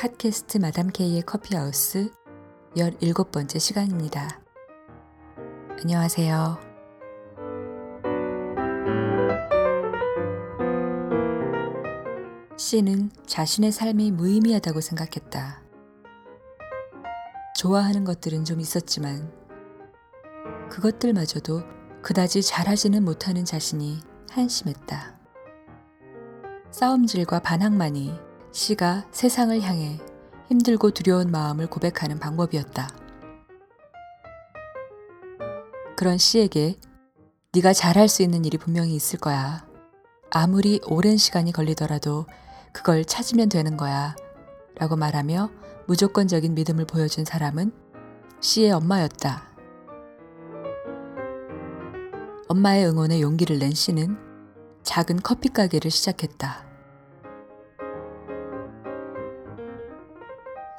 팟캐스트 마담 K의 커피하우스 17번째 시간입니다. 안녕하세요. 씨는 자신의 삶이 무의미하다고 생각했다. 좋아하는 것들은 좀 있었지만 그것들마저도 그다지 잘하지는 못하는 자신이 한심했다. 싸움질과 반항만이 씨가 세상을 향해 힘들고 두려운 마음을 고백하는 방법이었다. 그런 씨에게 네가 잘할 수 있는 일이 분명히 있을 거야. 아무리 오랜 시간이 걸리더라도 그걸 찾으면 되는 거야. 라고 말하며 무조건적인 믿음을 보여준 사람은 씨의 엄마였다. 엄마의 응원에 용기를 낸 씨는 작은 커피 가게를 시작했다.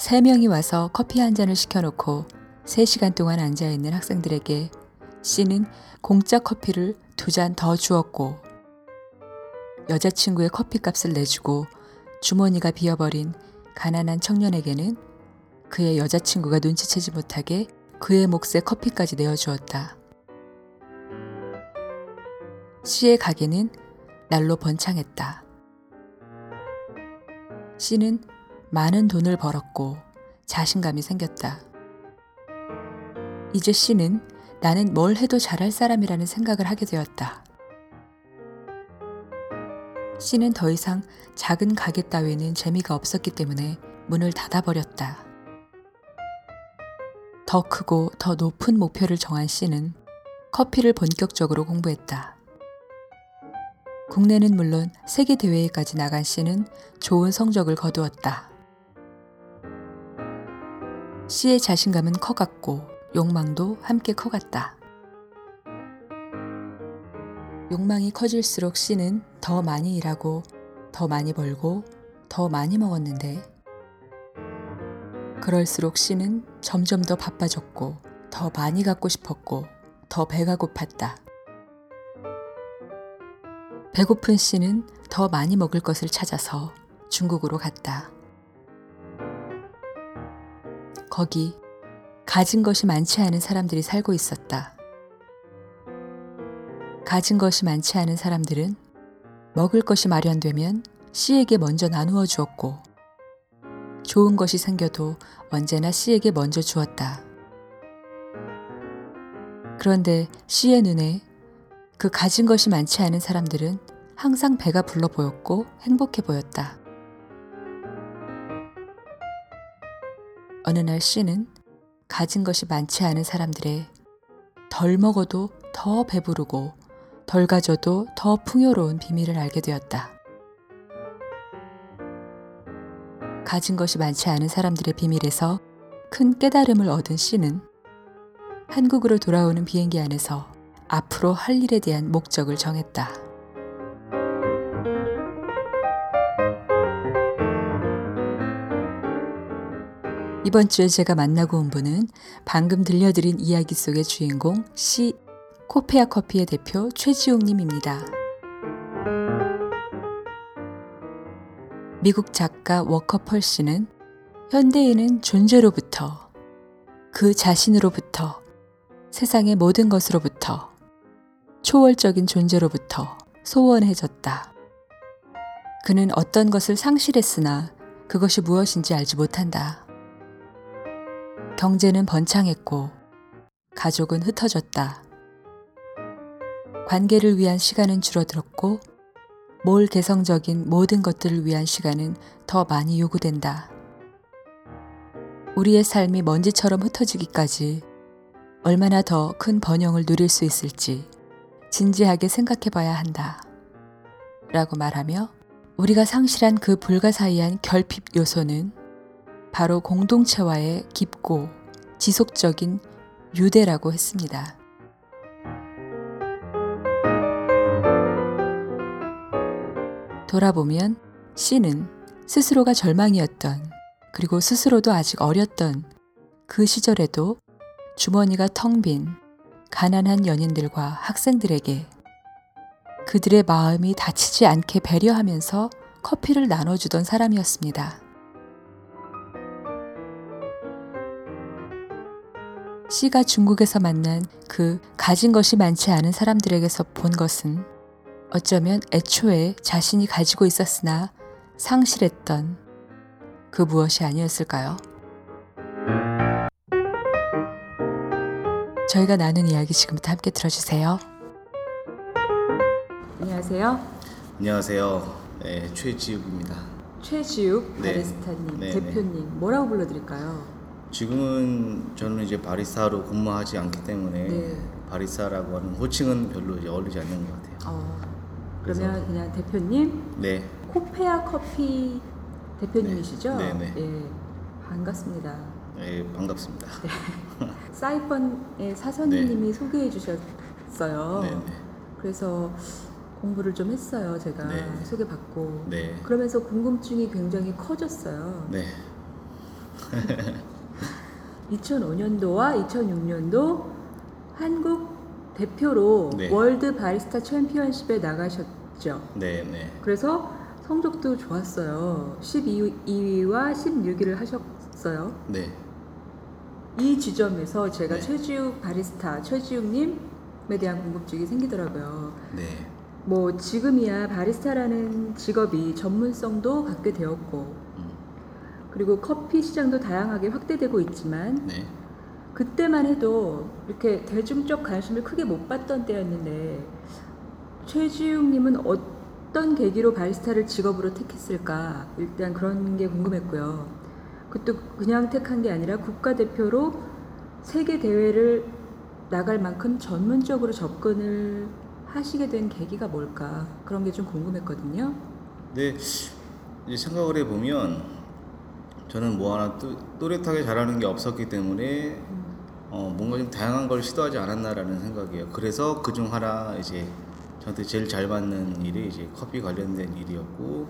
세 명이 와서 커피 한 잔을 시켜놓고 3시간 동안 앉아있는 학생들에게 씨는 공짜 커피를 두 잔 더 주었고 여자친구의 커피값을 내주고 주머니가 비어버린 가난한 청년에게는 그의 여자친구가 눈치채지 못하게 그의 몫에 커피까지 내어주었다. 씨의 가게는 날로 번창했다. 씨는 많은 돈을 벌었고 자신감이 생겼다. 이제 씨는 나는 뭘 해도 잘할 사람이라는 생각을 하게 되었다. 씨는 더 이상 작은 가게 따위는 재미가 없었기 때문에 문을 닫아버렸다. 더 크고 더 높은 목표를 정한 씨는 커피를 본격적으로 공부했다. 국내는 물론 세계 대회에까지 나간 씨는 좋은 성적을 거두었다. 씨의 자신감은 커갔고 욕망도 함께 커갔다. 욕망이 커질수록 씨는 더 많이 일하고 더 많이 벌고 더 많이 먹었는데 그럴수록 씨는 점점 더 바빠졌고 더 많이 갖고 싶었고 더 배가 고팠다. 배고픈 씨는 더 많이 먹을 것을 찾아서 중국으로 갔다. 거기 가진 것이 많지 않은 사람들이 살고 있었다. 가진 것이 많지 않은 사람들은 먹을 것이 마련되면 씨에게 먼저 나누어 주었고, 좋은 것이 생겨도 언제나 씨에게 먼저 주었다. 그런데 씨의 눈에 그 가진 것이 많지 않은 사람들은 항상 배가 불러 보였고 행복해 보였다. 어느 날 씨는 가진 것이 많지 않은 사람들의 덜 먹어도 더 배부르고 덜 가져도 더 풍요로운 비밀을 알게 되었다. 가진 것이 많지 않은 사람들의 비밀에서 큰 깨달음을 얻은 씨는 한국으로 돌아오는 비행기 안에서 앞으로 할 일에 대한 목적을 정했다. 이번 주에 제가 만나고 온 분은 방금 들려드린 이야기 속의 주인공 시 코페아 커피의 대표 최지용님입니다. 미국 작가 워커 펄 씨는 현대인은 존재로부터 그 자신으로부터 세상의 모든 것으로부터 초월적인 존재로부터 소원해졌다. 그는 어떤 것을 상실했으나 그것이 무엇인지 알지 못한다. 경제는 번창했고 가족은 흩어졌다. 관계를 위한 시간은 줄어들었고 몰 개성적인 모든 것들을 위한 시간은 더 많이 요구된다. 우리의 삶이 먼지처럼 흩어지기까지 얼마나 더 큰 번영을 누릴 수 있을지 진지하게 생각해 봐야 한다. 라고 말하며 우리가 상실한 그 불가사의한 결핍 요소는 바로 공동체와의 깊고 지속적인 유대라고 했습니다. 돌아보면 씨는 스스로가 절망이었던 그리고 스스로도 아직 어렸던 그 시절에도 주머니가 텅 빈 가난한 연인들과 학생들에게 그들의 마음이 다치지 않게 배려하면서 커피를 나눠주던 사람이었습니다. C가 중국에서 만난 그 가진 것이 많지 않은 사람들에게서 본 것은 어쩌면 애초에 자신이 가지고 있었으나 상실했던 그 무엇이 아니었을까요? 저희가 나눈 이야기 지금부터 함께 들어주세요. 안녕하세요. 안녕하세요. 네, 최지욱입니다. 최지욱 네. 바리스타님 네, 대표님 뭐라고 불러드릴까요? 지금은 저는 이제 바리스타로 근무하지 않기 때문에 네. 바리스타라고 하는 호칭은 별로 이제 어울리지 않는 것 같아요. 어, 그러면 그냥 대표님 네, 코페아 커피 대표님이시죠? 네, 네, 네. 예, 반갑습니다. 네, 반갑습니다. 사이펀의 사선님이 소개해 주셨어요. 네, 네, 그래서 공부를 좀 했어요. 제가 네. 소개받고. 네, 그러면서 궁금증이 굉장히 커졌어요. 네, 2005년도와 2006년도 한국 대표로 네. 월드 바리스타 챔피언십에 나가셨죠. 네, 네, 그래서 성적도 좋았어요. 12위와 16위를 하셨어요. 네, 이 지점에서 제가 네. 최지욱 바리스타, 최지욱님에 대한 궁금증이 생기더라고요. 네, 뭐 지금이야 바리스타라는 직업이 전문성도 갖게 되었고 음, 그리고 커피 시장도 다양하게 확대되고 있지만 네, 그때만 해도 이렇게 대중적 관심을 크게 못 받던 때였는데 최지욱님은 어떤 계기로 바리스타를 직업으로 택했을까 일단 그런 게 궁금했고요. 그것도 그냥 택한 게 아니라 국가대표로 세계 대회를 나갈 만큼 전문적으로 접근을 하시게 된 계기가 뭘까 그런 게 좀 궁금했거든요. 네. 이제 생각을 해 보면 저는 뭐 하나 또, 또렷하게 잘하는 게 없었기 때문에 음, 어, 뭔가 좀 다양한 걸 시도하지 않았나라는 생각이에요. 그래서 그 중 하나 이제 저한테 제일 잘 맞는 일이 이제 커피 관련된 일이었고,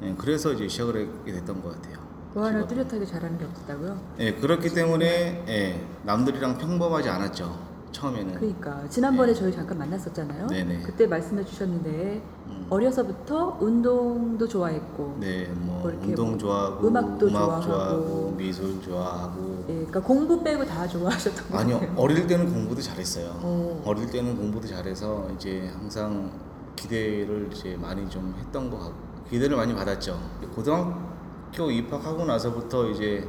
네. 예, 그래서 이제 시작을 하게 됐던 것 같아요. 뭐 하나 직업을. 뚜렷하게 잘하는 게 없었다고요? 예, 그렇기 때문에 예, 남들이랑 평범하지 않았죠. 처음에는. 그러니까 지난번에 네. 저희 잠깐 만났었잖아요. 네네. 그때 말씀해 주셨는데 음, 어려서부터 운동도 좋아했고, 네, 뭐뭐 이렇게 운동 뭐 좋아하고, 음악도 음악 좋아하고, 미술 좋아하고. 예, 그러니까 공부 빼고 다 좋아하셨던 것 아니요, 같아요. 어릴 때는 공부도 잘했어요. 어. 어릴 때는 공부도 잘해서 이제 항상 기대를 이제 많이 좀 했던 것 같고 기대를 많이 받았죠. 고등학교 입학하고 나서부터 이제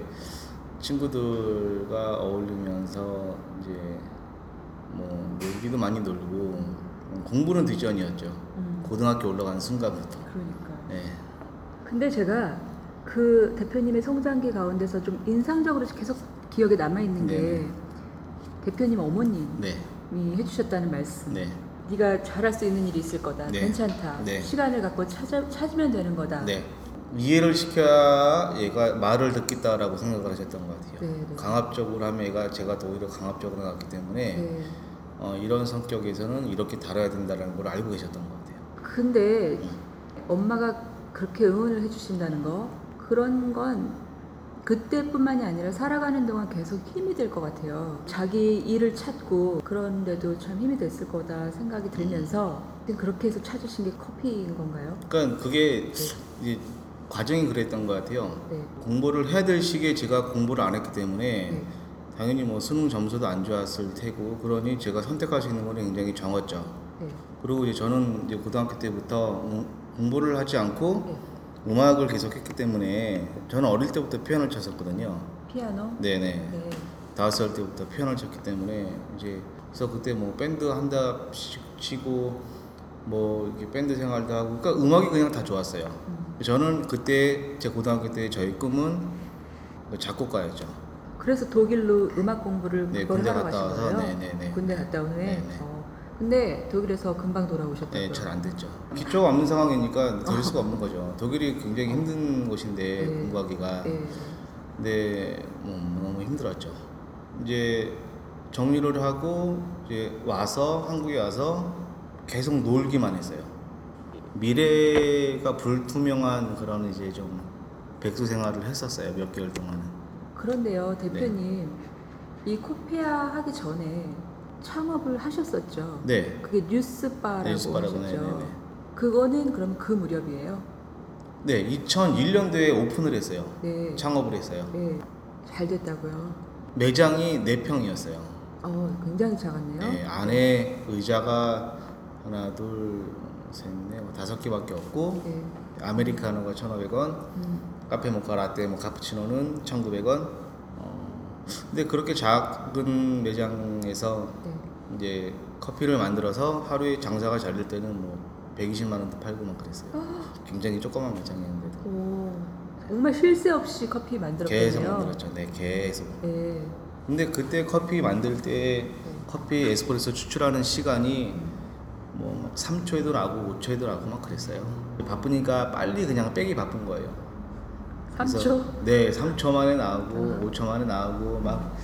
친구들과 어울리면서 이제 뭐 놀기도 많이 놀고 공부는 뒷전이었죠. 음, 고등학교 올라간 순간부터. 그러니까. 네. 근데 제가 그 대표님의 성장기 가운데서 좀 인상적으로 계속 기억에 남아 있는 게. 대표님 어머님이 네. 해주셨다는 말씀. 네. 네가 잘할 수 있는 일이 있을 거다. 네. 괜찮다. 네. 시간을 갖고 찾아, 찾으면 되는 거다. 네. 이해를 시켜야 얘가 말을 듣겠다라고 생각을 하셨던 것 같아요. 네, 네. 강압적으로 하면 얘가 제가 더 오히려 강압적으로 나왔기 때문에 네. 어, 이런 성격에서는 이렇게 다뤄야 된다는 걸 알고 계셨던 것 같아요. 근데 음. 엄마가 그렇게 응원을 해주신다는 거 그런 건 그때뿐만이 아니라 살아가는 동안 계속 힘이 될 것 같아요. 자기 일을 찾고 그런데도 참 힘이 됐을 거다 생각이 들면서 그렇게 해서 찾으신 게 커피인 건가요? 그러니까 그게 네. 이제 과정이 그랬던 것 같아요. 네. 공부를 해야 될 시기에 제가 공부를 안 했기 때문에 네. 당연히 뭐 수능 점수도 안 좋았을 테고 그러니 제가 선택할 수 있는 건 굉장히 적었죠. 네. 그리고 이제 저는 이제 고등학교 때부터 음, 공부를 하지 않고 네. 음악을 계속했기 때문에 저는 어릴 때부터 피아노를 쳤었거든요. 피아노? 네네. 네. 다섯 살 때부터 피아노를 쳤기 때문에 이제 그래서 그때 뭐 밴드 한 답씩 치고 뭐 이렇게 밴드 생활도 하고 그러니까 음악이 그냥 다 좋았어요. 음. 저는 그때 제 고등학교 때 저희 꿈은 작곡가였죠. 그래서 독일로 음악 공부를 네, 그걸 군대 하러 갔다 가신 와서, 거예요? 네, 네, 네. 군대 갔다 온 후에. 네, 네. 어. 근데 독일에서 금방 돌아오셨다고요? 네, 잘 안 됐죠. 기초가 없는 상황이니까 될 수가 없는 거죠. 독일이 굉장히 힘든 곳인데 네. 공부하기가. 네. 근데 뭐 너무 힘들었죠. 이제 정리를 하고 이제 와서 한국에 와서 계속 놀기만 했어요. 미래가 불투명한 그런 이제 좀 백수 생활을 했었어요 몇 개월 동안은. 그런데요, 네. 대표님. 이 코페아 하기 전에 창업을 하셨었죠. 네. 그게 뉴스바라고 뉴스바라고, 하셨죠. 네, 네, 네. 그거는 그럼 그 무렵이에요. 네, 2001년도에 오픈을 했어요. 네. 창업을 했어요. 네. 잘 됐다고요. 매장이 4평이었어요. 어, 굉장히 작았네요. 네, 안에 의자가 하나, 둘, 셋, 넷, 뭐 다섯 개밖에 없고 네. 아메리카노가 1,500원, 음, 카페 모카 라떼, 뭐 카푸치노는 1,900원. 어, 근데 그렇게 작은 매장에서 네. 이제 커피를 만들어서 하루에 장사가 잘 될 때는 뭐 120만 원도 팔고 막 그랬어요. 아, 굉장히 조그만 매장이었는데도 오, 정말 쉴 새 없이 커피 만들었거든요. 계속 만들었죠. 네, 계속. 네. 근데 그때 커피 만들 때 커피 에스프레소 추출하는 시간이 뭐 3초에도 나고 5초에도 나고 막 그랬어요. 바쁘니까 빨리 그냥 빼기 바쁜 거예요. 그래서 3초? 네, 3초 만에 나오고 아. 5초 만에 나오고 막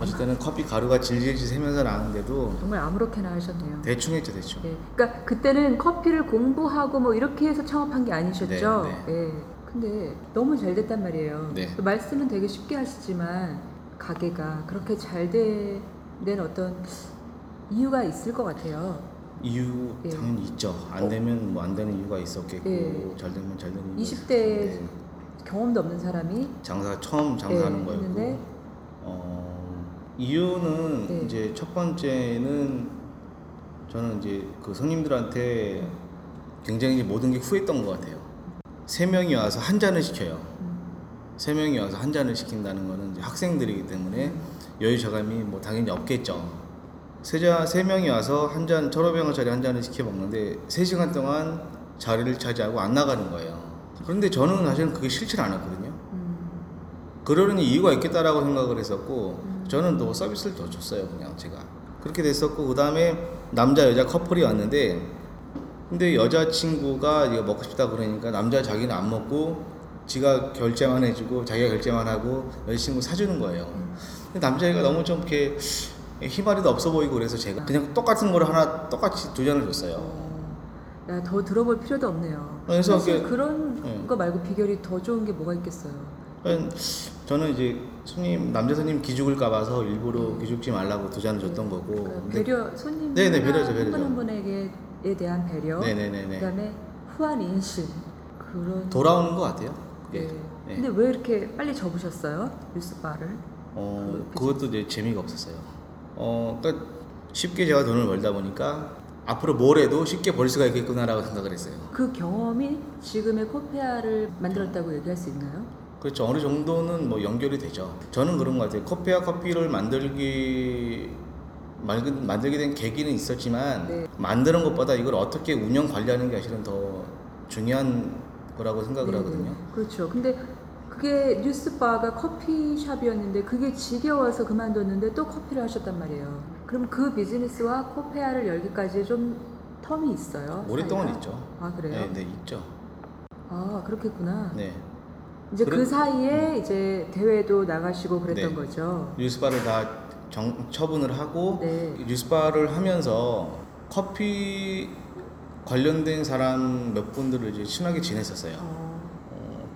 어쩔 때는 커피 가루가 질질질 새면서 나는데도 정말 아무렇게나 하셨네요. 대충 했죠, 대충. 예, 그러니까 그때는 커피를 공부하고 뭐 이렇게 해서 창업한 게 아니셨죠. 네, 예. 근데 너무 잘 됐단 말이에요. 네. 말씀은 되게 쉽게 하시지만 가게가 그렇게 잘 된 어떤 이유가 있을 것 같아요. 이유 예. 당연히 있죠. 안 되면 뭐 안 되는 이유가 있었겠고 예. 잘 되면 잘 되는 이유가 20대 있었는데 경험도 없는 사람이 장사 처음 장사하는 예, 거였고 했는데 어, 이유는 네. 이제 첫 번째는 저는 이제 그 손님들한테 굉장히 모든 게 후했던 것 같아요. 세 명이 와서 한 잔을 시켜요. 음, 세 명이 와서 한 잔을 시킨다는 거는 이제 학생들이기 때문에 여유 저감이 뭐 당연히 없겠죠. 세자 세 명이 와서 한 잔, 천오백원짜리 한 잔을 시켜 먹는데 세 시간 동안 자리를 차지하고 안 나가는 거예요. 그런데 저는 사실은 그게 싫지 않았거든요. 음, 그러는 이유가 있겠다라고 생각을 했었고 음. 저는 또 서비스를 더 줬어요 그냥 제가 그렇게 됐었고 그 다음에 남자 여자 커플이 왔는데 근데 여자 친구가 이거 먹고 싶다 그러니까 남자 자기는 안 먹고 지가 결제만 해주고 자기가 결제만 하고 여자 친구 사주는 거예요 음. 근데 남자애가 너무 좀 이렇게 희마리도 없어 보이고 그래서 제가 그냥 똑같은 거를 하나 똑같이 두 잔을 줬어요 어, 야, 더 들어볼 필요도 없네요. 그래서 사실 그- 그런 네. 거 말고 비결이 더 좋은 게 뭐가 있겠어요. 그러니까 저는 이제 손님 남자 손님 기죽을까 봐서 일부러 기죽지 말라고 두 잔을 줬던 거고 그러니까 근데 배려 손님 네 네, 배려죠, 한분 배려죠. 한 분에게에 대한 배려, 네네네네. 그다음에 후한 인식 그런 돌아오는 것 같아요. 네. 예. 네. 근데 왜 이렇게 빨리 접으셨어요? 뉴스 바를? 어, 그- 그것도 이제 재미가 없었어요. 어, 그러니까 쉽게 제가 돈을 벌다 보니까 앞으로 뭘 해도 쉽게 벌 수가 있겠구나라고 생각을 했어요. 그 경험이 지금의 코페아를 만들었다고 얘기할 수 있나요? 그렇죠. 어느 정도는 뭐 연결이 되죠. 저는 그런 것 같아요. 커피와 커피를 만들기 말- 만들게 된 계기는 있었지만 네. 만드는 것보다 이걸 어떻게 운영 관리하는 게 사실은 더 중요한 거라고 생각을 네, 하거든요. 네. 그렇죠. 근데 그게 뉴스바가 커피숍이었는데 그게 지겨워서 그만뒀는데 또 커피를 하셨단 말이에요. 그럼 그 비즈니스와 코페아를 열기까지 좀 텀이 있어요? 오랫동안 사이가? 있죠. 아 그래요? 네, 네, 있죠. 아 그렇겠구나. 네. 이제 그런- 그 사이에 이제 대회도 나가시고 그랬던 네. 거죠. 뉴스바를 다 정, 처분을 하고 네. 뉴스바를 하면서 커피 관련된 사람 몇 분들을 이제 친하게 지냈었어요. 어, 어,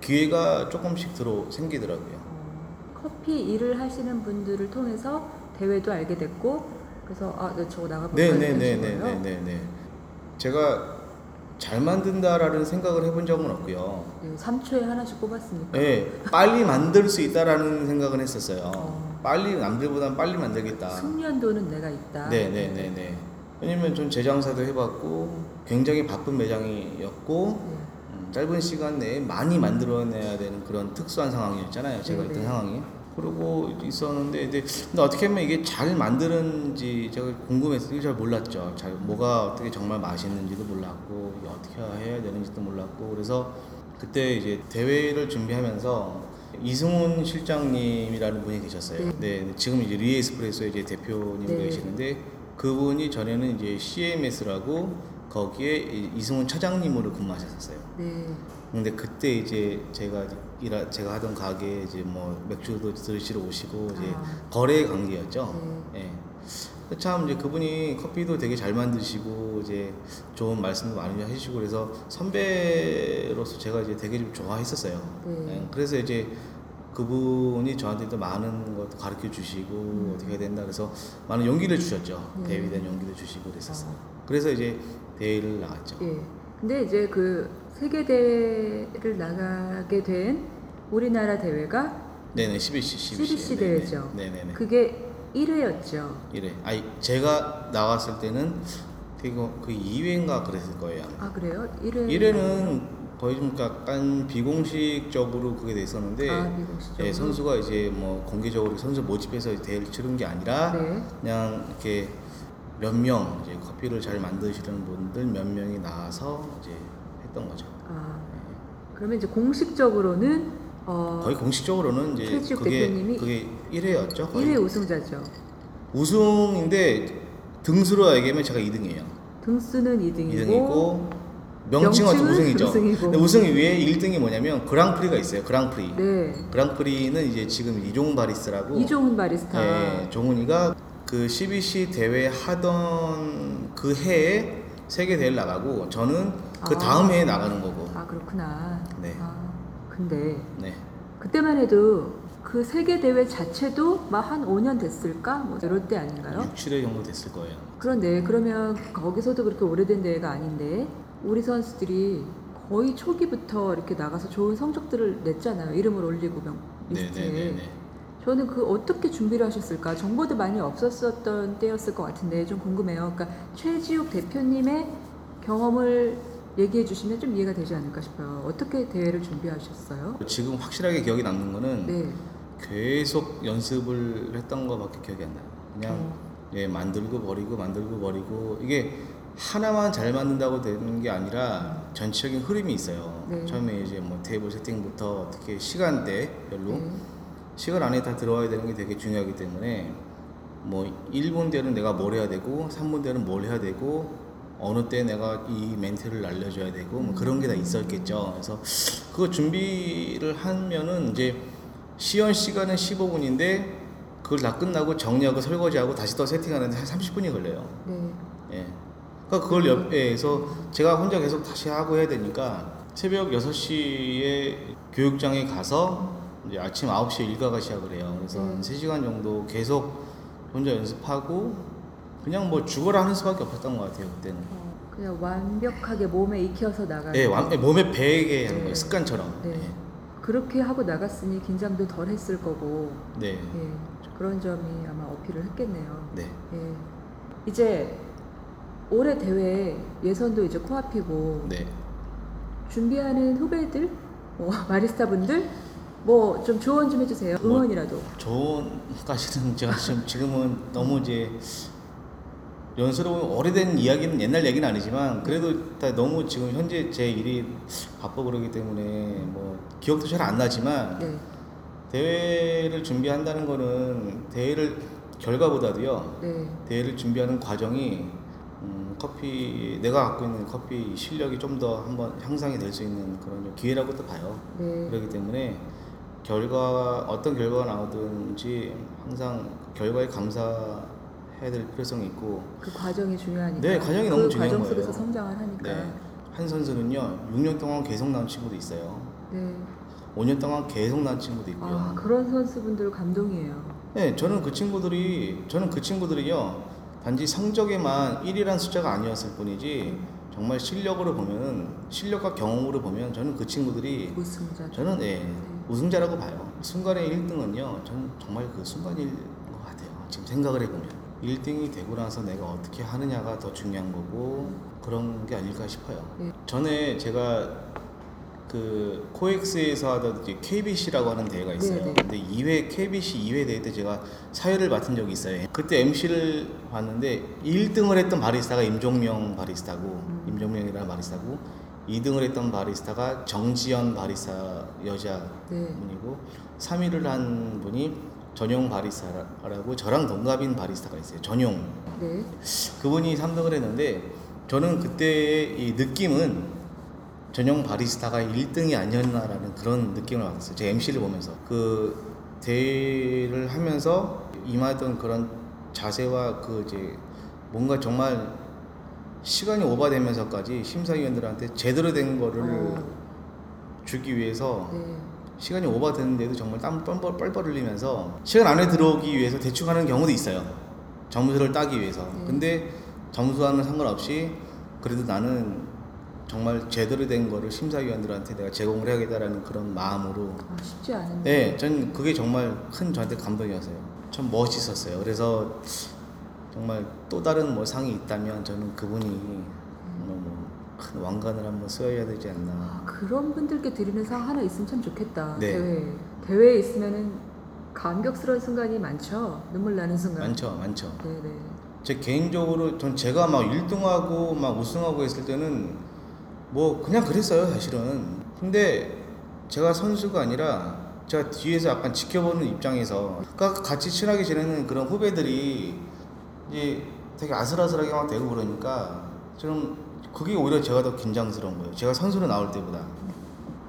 기회가 조금씩 들어 생기더라고요. 어, 커피 일을 하시는 분들을 통해서 대회도 알게 됐고 그래서 아, 네, 저거 나가볼까 이런 식으로요. 네네네네네네. 제가 잘 만든다라는 생각을 해본 적은 없고요. 네, 3초에 하나씩 뽑았으니까. 네, 빨리 만들 수 있다라는 생각은 했었어요. 어. 빨리 남들보단 빨리 만들겠다. 숙련도는 내가 있다. 네네네네. 왜냐면 전 제장사도 해봤고 굉장히 바쁜 매장이었고 네. 음, 짧은 시간 내에 많이 만들어내야 되는 그런 특수한 상황이었잖아요. 제가. 있던 상황이. 그리고 있었는데 근데, 근데 어떻게 하면 이게 잘 만드는지 제가 궁금했어요. 잘 몰랐죠. 잘 뭐가 어떻게 정말 맛있는지도 몰랐고 어떻게 해야 되는지도 몰랐고 그래서 그때 이제 대회를 준비하면서 이승훈 실장님이라는 분이 계셨어요. 네. 네, 지금 이제 리에스프레소의 이제 대표님으로 네. 계시는데 그분이 전에는 이제 CMS라고 거기에 이- 이승훈 차장님으로 근무하셨었어요. 네. 근데 그때 이제 제가 일하, 제가 하던 가게에 이제 뭐 맥주도 들으시러 오시고 이제 아. 거래 관계였죠. 네. 예. 참 이제 그분이 커피도 되게 잘 만드시고 이제 좋은 말씀도 많이 해주시고 그래서 선배로서 제가 이제 되게 좀 좋아했었어요. 네. 예, 그래서 이제 그분이 저한테 또 많은 것도 가르쳐 주시고 음. 어떻게 해야 된다 그래서 많은 용기를 주셨죠. 네. 대한 용기를 주시고 그랬었어요. 어. 그래서 이제 대회를 나갔죠. 예. 근데 이제 그 세계 대회를 나가게 된 우리나라 대회가 네네 12시 12시, CBC 대회죠. 네네네. 그게 1회였죠. 이래. 아니 제가 나왔을 때는 되게 그 2회인가 그랬을 거예요. 아 그래요? 1회. 1회는 거의 좀 약간 비공식적으로 그게 됐었는데 아 미국시죠. 예, 선수가 이제 뭐 공개적으로 선수 모집해서 대회를 치른 게 아니라 네. 그냥 이렇게 몇 명 이제 커피를 잘 만드시는 분들 몇 명이 나와서 이제 했던 거죠. 아 그러면 이제 공식적으로는 어, 거의 공식적으로는 이제 최지욱 그게 대표님이 그게 1회였죠. 거의 1회 우승자죠. 우승인데 등수로 얘기하면 제가 2등이에요. 등수는 2등이고, 2등이고 명칭은 명칭은 우승이죠. 우승이고. 근데 우승 위에 1등이 뭐냐면 그랑프리가 있어요. 그랑프리. 네. 그랑프리는 이제 지금 이종훈 바리스라고 이종훈 바리스타. 예, 종훈이가 그 CBC 대회 하던 그 해에 세계 대회를 나가고 저는 그 아. 다음 해에 나가는 거고. 아 그렇구나. 네. 아, 근데 네. 그때만 해도 그 세계 대회 자체도 막 한 5년 됐을까? 뭐 이럴 때 아닌가요? 6, 7회 정도 됐을 거예요. 그런데 그러면 거기서도 그렇게 오래된 대회가 아닌데 우리 선수들이 거의 초기부터 이렇게 나가서 좋은 성적들을 냈잖아요. 이름을 올리고 명 리스트에. 네네네네. 저는 그 어떻게 준비를 하셨을까? 정보도 많이 없었었던 때였을 것 같은데 좀 궁금해요. 그러니까 최지욱 대표님의 경험을 얘기해 주시면 좀 이해가 되지 않을까 싶어요. 어떻게 대회를 준비하셨어요? 지금 확실하게 기억에 남는 거는 네. 계속 연습을 했던 거밖에 기억이 안 나요. 그냥 어, 예, 만들고 버리고 만들고 버리고 이게 하나만 잘 만든다고 되는 게 아니라 전체적인 흐름이 있어요. 네. 처음에 이제 뭐 테이블 세팅부터 어떻게 시간대별로 네. 시간 안에 다 들어와야 되는 게 되게 중요하기 때문에 뭐 1분 대는 내가 뭘 해야 되고 3분 대는 뭘 해야 되고 어느 때 내가 이 멘트를 알려줘야 되고 뭐 그런 게 다 있었겠죠. 그래서 그거 준비를 하면은 이제 시연 시간은 15분인데 그걸 다 끝나고 정리하고 설거지하고 다시 또 세팅하는데 한 30분이 걸려요. 네. 예. 그러니까 그걸 옆에서 제가 혼자 계속 다시 하고 해야 되니까 새벽 6시에 교육장에 가서 이제 아침 9시에 일과가 시작을 해요. 그래서 음. 한 3시간 정도 계속 혼자 연습하고 그냥 뭐 죽어라 하는 수밖에 없었던 것 같아요, 그때는. 어, 그냥 완벽하게 몸에 익혀서 나가는. 예, 완- 몸에 배게 하는 네. 거예요, 습관처럼. 네. 그렇게 하고 나갔으니 긴장도 덜 했을 거고. 네. 네. 예. 그런 점이 아마 어필을 했겠네요. 네. 예. 이제 올해 대회 예선도 이제 코앞이고 네. 준비하는 후배들, 뭐 마리스타 분들 뭐 좀 조언 좀 해주세요. 뭐, 응원이라도. 조언까지는 제가 지금 지금은 너무 이제 연스러운 오래된 이야기는 옛날 얘기는 아니지만 그래도 다 너무 지금 현재 제 일이 바빠 그러기 때문에 뭐 기억도 잘 안 나지만 네. 대회를 준비한다는 거는 대회를 결과보다도요 네. 대회를 준비하는 과정이 음, 커피 내가 갖고 있는 커피 실력이 좀 더 한번 향상이 될 수 있는 그런 기회라고 또 봐요. 네. 그렇기 때문에 결과 어떤 결과가 나오든지 항상 결과에 감사해야 될 필요성이 있고 그 과정이 중요하니까. 네, 과정이 그 너무 중요한 과정 속에서 거예요. 성장을 하니까. 네. 한 선수는요 6년 동안 계속 나온 친구도 있어요. 네. 5년 동안 계속 나온 친구도 있고요. 아 그런 선수분들 감동이에요. 네, 저는 그 친구들이 저는 그 친구들이요 단지 성적에만 1이란 숫자가 아니었을 뿐이지 정말 실력으로 보면은 실력과 경험으로 보면 저는 그 친구들이 우승자. 저는 예, 우승자라고 봐요. 순간의 1등은요, 저는 정말 그 순간일 것 같아요. 지금 생각을 해보면. 1등이 되고 나서 내가 어떻게 하느냐가 더 중요한 거고, 그런 게 아닐까 싶어요. 네. 전에 제가 그 코엑스에서 하던 KBC라고 하는 대회가 있어요. 네, 네. 근데 2회 KBC 2회 대회 때 제가 사회를 맡은 적이 있어요. 그때 MC를 봤는데 1등을 했던 바리스타가 임종명 바리스타고 음. 임종명이라는 바리스타고 2등을 했던 바리스타가 정지연 바리스타 여자 네. 분이고 3위를 한 분이 전용 바리스타라고 저랑 동갑인 바리스타가 있어요. 전용. 네. 그분이 3등을 했는데 저는 그때의 이 느낌은 전용 바리스타가 1등이 아니었나라는 그런 느낌을 받았어요. 제 MC를 보면서 그 대회를 하면서 임하던 그런 자세와 그 이제 뭔가 정말 시간이 오버되면서까지 심사위원들한테 제대로 된 거를 어, 주기 위해서 네. 시간이 오버되는데도 정말 땀 뻘뻘 뻘뻘 흘리면서 시간 안에 들어오기 위해서 대충 하는 경우도 있어요. 점수를 따기 위해서. 네. 근데 점수와는 상관없이 그래도 나는 정말 제대로 된 거를 심사위원들한테 내가 제공을 해야겠다라는 그런 마음으로 아, 쉽지 않은데. 네, 전 그게 정말 큰 저한테 감동이었어요. 참 멋있었어요. 그래서 정말 또 다른 뭐 상이 있다면 저는 그분이 뭐큰 왕관을 한번 써야 되지 않나. 아, 그런 분들께 드리는 상 하나 있으면 참 좋겠다. 네. 대회 대회에 있으면은 감격스러운 순간이 많죠. 눈물 나는 순간. 많죠, 많죠. 네네. 제 개인적으로 전 제가 막 1등하고 막 우승하고 했을 때는 뭐 그냥 그랬어요 사실은 근데 제가 선수가 아니라 제가 뒤에서 약간 지켜보는 입장에서 같이 친하게 지내는 그런 후배들이 이제 되게 아슬아슬하게 막 되고 그러니까 좀 그게 오히려 제가 더 긴장스러운 거예요 제가 선수로 나올 때보다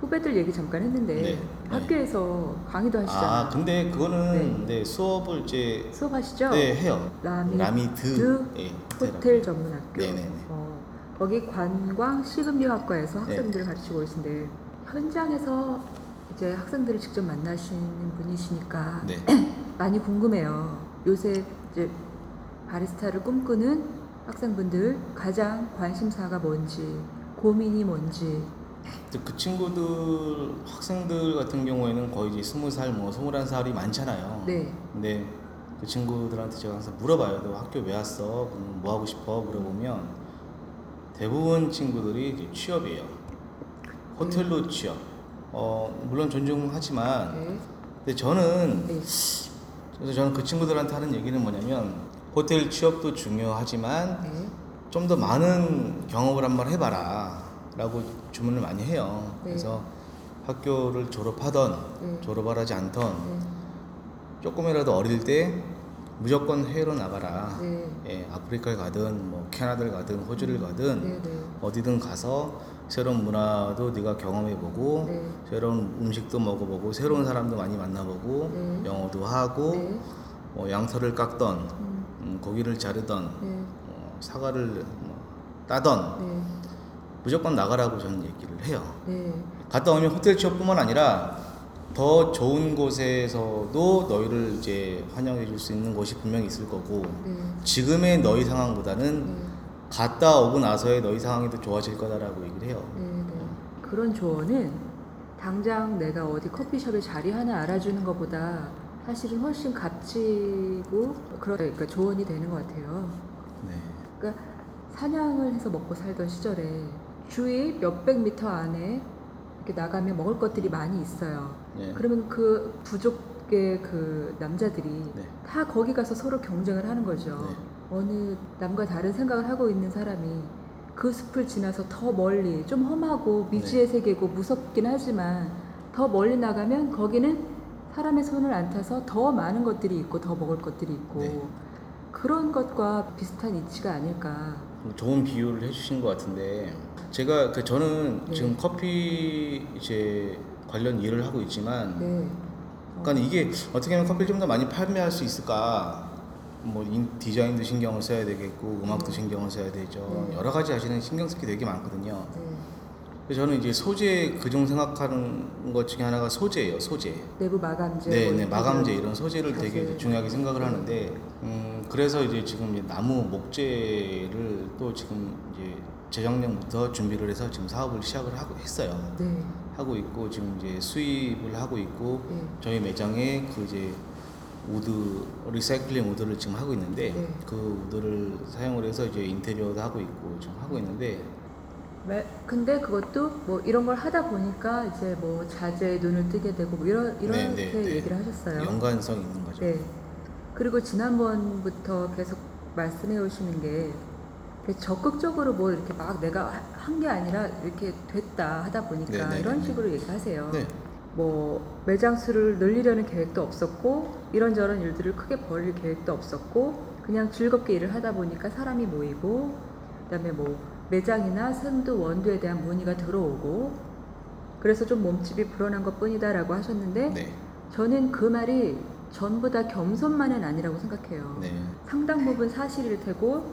후배들 얘기 잠깐 했는데 네, 네. 학교에서 강의도 하시잖아요. 아 근데 그거는 네, 수업을 이제 수업하시죠? 네 해요 라미, 라미드 드 예, 호텔 전문학교. 네네네. 어, 거기 관광 식음료학과에서 네. 학생들을 가르치고 계신데 현장에서 이제 학생들을 직접 만나시는 분이시니까 네. 많이 궁금해요. 요새 이제 바리스타를 꿈꾸는 학생분들 가장 관심사가 뭔지 고민이 뭔지 그 친구들 학생들 같은 경우에는 거의 이제 스무 살, 뭐 스물한 살이 많잖아요. 네. 근데 그 친구들한테 제가 항상 물어봐요. 너 학교 왜 왔어? 뭐 하고 싶어? 물어보면 대부분 친구들이 취업이에요. 호텔로 취업. 어 물론 존중하지만, 네. 근데 저는 네. 그래서 저는 그 친구들한테 하는 얘기는 뭐냐면 호텔 취업도 중요하지만 네. 좀더 많은 경험을 한번 해봐라 라고 주문을 많이 해요 네. 그래서 학교를 졸업하던 네. 졸업을 하지 않던 네. 조금이라도 어릴 때 무조건 해외로 나가라 네. 예, 아프리카에 가든 뭐 캐나다를 가든 호주를 가든 네. 네. 어디든 가서 새로운 문화도 네가 경험해보고 네. 새로운 음식도 먹어보고 새로운 사람도 많이 만나보고 네. 영어도 하고 네. 뭐 양털을 깎던 음, 음, 고기를 자르던 네. 어, 사과를 뭐 따던 네. 무조건 나가라고 저는 얘기를 해요. 네. 갔다 오면 호텔 취업뿐만 아니라 더 좋은 곳에서도 너희를 이제 환영해 줄 수 있는 곳이 분명히 있을 거고 네. 지금의 너희 상황보다는 네. 갔다 오고 나서의 너희 상황이 더 좋아질 거다라고 얘기를 해요. 네, 네. 그런 조언은 당장 내가 어디 커피숍에 자리 하나 알아주는 것보다 사실은 훨씬 값지고 그러- 그러니까 조언이 되는 것 같아요. 네. 그러니까 사냥을 해서 먹고 살던 시절에 주위 몇백 미터 안에 이렇게 나가면 먹을 것들이 많이 있어요. 네. 그러면 그 부족의 그 남자들이 네. 다 거기 가서 서로 경쟁을 하는 거죠. 네. 어느 남과 다른 생각을 하고 있는 사람이 그 숲을 지나서 더 멀리 좀 험하고 미지의 네. 세계고 무섭긴 하지만 더 멀리 나가면 거기는 사람의 손을 안 타서 더 많은 것들이 있고 더 먹을 것들이 있고 네. 그런 것과 비슷한 이치가 아닐까. 좋은 비유를 해주신 것 같은데 제가 그 저는 네. 지금 커피 이제 관련 일을 하고 있지만 네. 그러니까 이게 어떻게 하면 커피를 좀 더 많이 판매할 수 있을까? 뭐 인- 디자인도 신경을 써야 되겠고 음악도 신경을 써야 되죠. 네. 여러 가지 하시는 신경 쓸 게 되게 많거든요. 저는 이제 소재 그중 생각하는 것 중에 하나가 소재예요. 소재. 내부 마감재. 네, 뭐네 마감재 거. 이런 소재를 되게 자재. 중요하게 생각을 하는데, 음, 그래서 이제 지금 이제 나무 목재를 또 지금 이제 재작년부터 준비를 해서 지금 사업을 시작을 하고 했어요. 네. 하고 있고 지금 이제 수입을 하고 있고 네. 저희 매장에 그 이제 wood 리사이클링 wood를 지금 하고 있는데 네. 그 wood를 사용을 해서 이제 인테리어도 하고 있고 지금 하고 있는데 매- 근데 그것도 뭐 이런 걸 하다 보니까 이제 뭐 자재에 눈을 뜨게 되고 뭐 이런 이렇게 네, 네, 네. 얘기를 하셨어요. 연관성 있는 거죠. 네. 그리고 지난번부터 계속 말씀해 오시는 게 적극적으로 뭐 이렇게 막 내가 한 게 아니라 이렇게 됐다 하다 보니까 네, 네, 이런 네. 식으로 얘기하세요. 네. 뭐 매장 수를 늘리려는 계획도 없었고 이런저런 일들을 크게 벌일 계획도 없었고 그냥 즐겁게 일을 하다 보니까 사람이 모이고 그다음에 뭐 매장이나 생두 원두에 대한 문의가 들어오고 그래서 좀 몸집이 불어난 것 뿐이다라고 하셨는데 네. 저는 그 말이 전부 다 겸손만은 아니라고 생각해요. 네. 상당 부분 사실일 테고